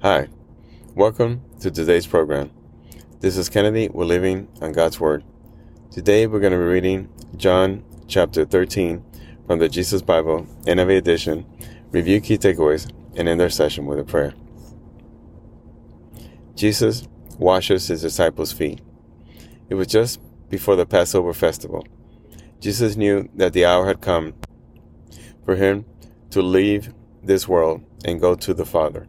Hi, welcome to today's program. This is Kennedy. We're living on God's Word. Today we're going to be reading John chapter 13 from the Jesus Bible NIV edition, review key takeaways, and end our session with a prayer. Jesus washes his disciples' feet. It was just before the Passover festival. Jesus knew that the hour had come for him to leave this world and go to the Father.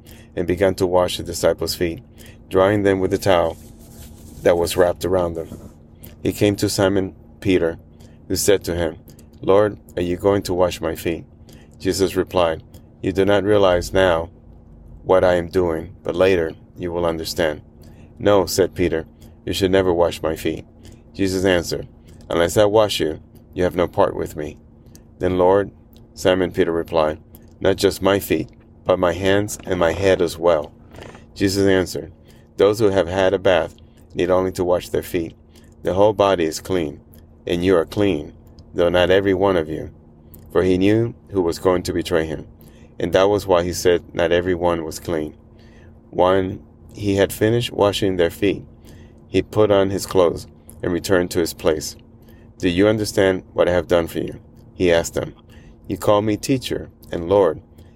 and began to wash the disciples' feet, drying them with the towel that was wrapped around them. He came to Simon Peter, who said to him, Lord, are you going to wash my feet? Jesus replied, You do not realize now what I am doing, but later you will understand. No, said Peter, you should never wash my feet. Jesus answered, Unless I wash you, you have no part with me. Then, Lord, Simon Peter replied, Not just my feet, but my hands and my head as well. Jesus answered, Those who have had a bath need only to wash their feet. The whole body is clean, and you are clean, though not every one of you. For he knew who was going to betray him, and that was why he said not every one was clean. When he had finished washing their feet, he put on his clothes and returned to his place. Do you understand what I have done for you? He asked them. You call me teacher and Lord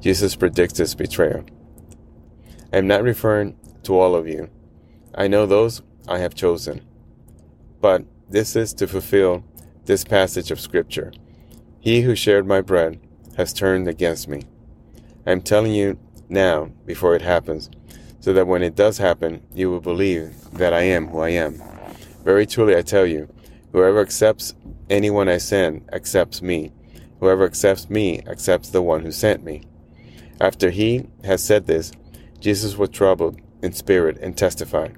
Jesus predicts his betrayal. I am not referring to all of you. I know those I have chosen. But this is to fulfill this passage of Scripture. He who shared my bread has turned against me. I am telling you now, before it happens, so that when it does happen, you will believe that I am who I am. Very truly I tell you, whoever accepts anyone I send accepts me, Whoever accepts me accepts the one who sent me. After he had said this, Jesus was troubled in spirit and testified,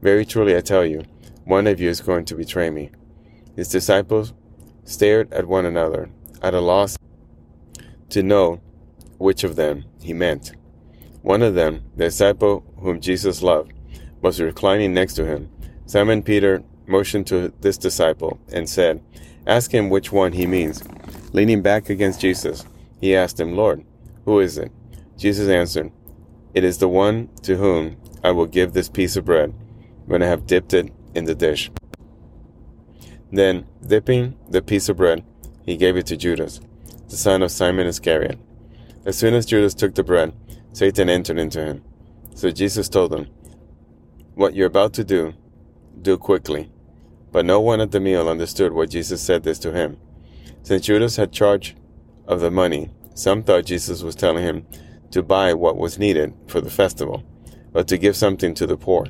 Very truly I tell you, one of you is going to betray me. His disciples stared at one another, at a loss to know which of them he meant. One of them, the disciple whom Jesus loved, was reclining next to him. Simon Peter motioned to this disciple and said, Ask him which one he means. Leaning back against Jesus, he asked him, Lord, who is it? Jesus answered, It is the one to whom I will give this piece of bread when I have dipped it in the dish. Then, dipping the piece of bread, he gave it to Judas, the son of Simon Iscariot. As soon as Judas took the bread, Satan entered into him. So Jesus told him, What you're about to do, do quickly. But no one at the meal understood why Jesus said this to him. Since Judas had charge of the money, some thought Jesus was telling him to buy what was needed for the festival, but to give something to the poor.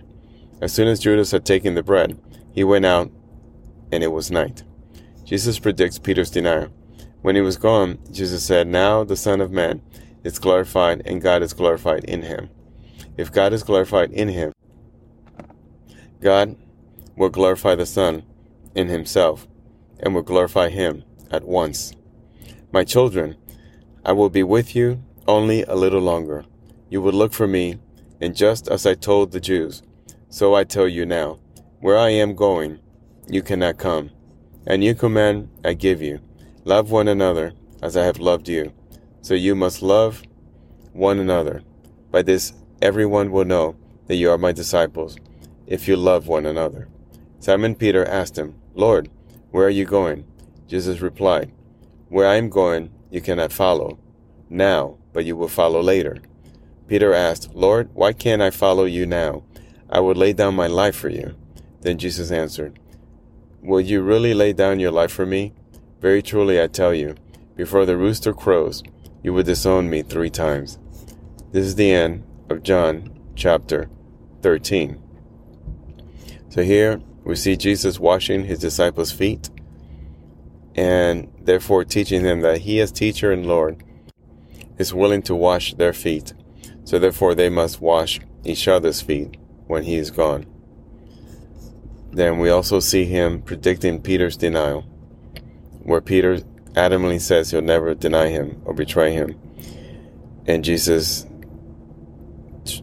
As soon as Judas had taken the bread, he went out, and it was night. Jesus predicts Peter's denial. When he was gone, Jesus said, Now the Son of Man is glorified, and God is glorified in him. If God is glorified in him, God will glorify the Son in himself, and will glorify him at once. My children, I will be with you only a little longer. You will look for me, and just as I told the Jews, so I tell you now, where I am going, you cannot come. A new command I give you love one another as I have loved you. So you must love one another. By this, everyone will know that you are my disciples, if you love one another. Simon Peter asked him, Lord, where are you going? Jesus replied, Where I am going, you cannot follow now, but you will follow later. Peter asked, Lord, why can't I follow you now? I would lay down my life for you. Then Jesus answered, Will you really lay down your life for me? Very truly I tell you, before the rooster crows, you will disown me three times. This is the end of John chapter 13. So here we see Jesus washing his disciples' feet and therefore teaching them that he, is teacher and Lord, is willing to wash their feet. So therefore they must wash each other's feet when he is gone. Then we also see him predicting Peter's denial, where Peter adamantly says he'll never deny him or betray him. And Jesus'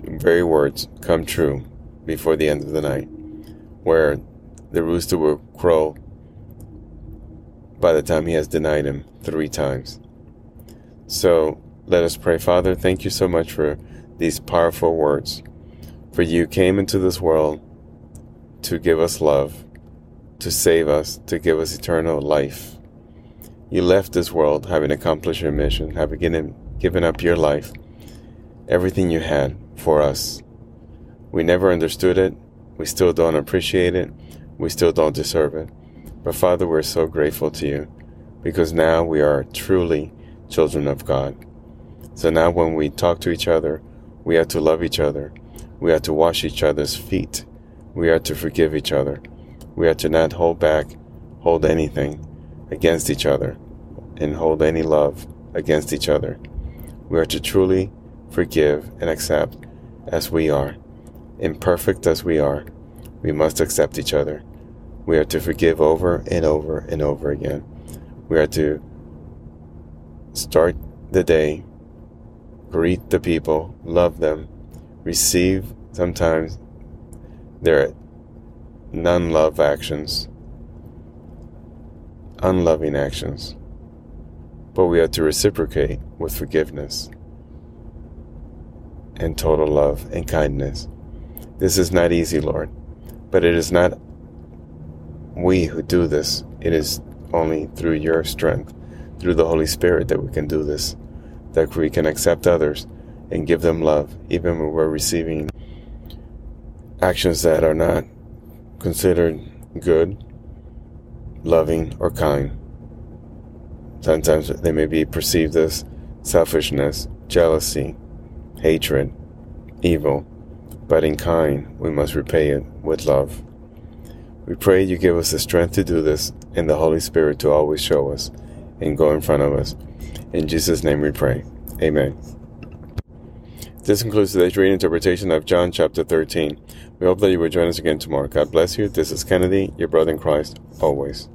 very words come true before the end of the night, where the rooster will crow by the time he has denied him three times. So let us pray. Father, thank you so much for these powerful words. For you came into this world to give us love, to save us, to give us eternal life. You left this world having accomplished your mission, having given, given up your life, everything you had for us. We never understood it. We still don't appreciate it. We still don't deserve it. But Father, we're so grateful to you because now we are truly children of God. So now when we talk to each other, we have to love each other. We have to wash each other's feet. We are to forgive each other. We are to not hold back, hold anything against each other, and hold any love against each other. We are to truly forgive and accept as we are. Imperfect as we are, we must accept each other. We are to forgive over and over and over again. We are to start the day, greet the people, love them, receive sometimes their non love actions, unloving actions. But we are to reciprocate with forgiveness and total love and kindness. This is not easy, Lord, but it is not we who do this. It is only through your strength, through the Holy Spirit, that we can do this, that we can accept others and give them love, even when we're receiving actions that are not considered good, loving, or kind. Sometimes they may be perceived as selfishness, jealousy, hatred, evil, but in kind we must repay it with love. We pray you give us the strength to do this and the Holy Spirit to always show us and go in front of us. In Jesus' name we pray. Amen. This concludes today's reading interpretation of John chapter 13. We hope that you will join us again tomorrow. God bless you. This is Kennedy, your brother in Christ, always.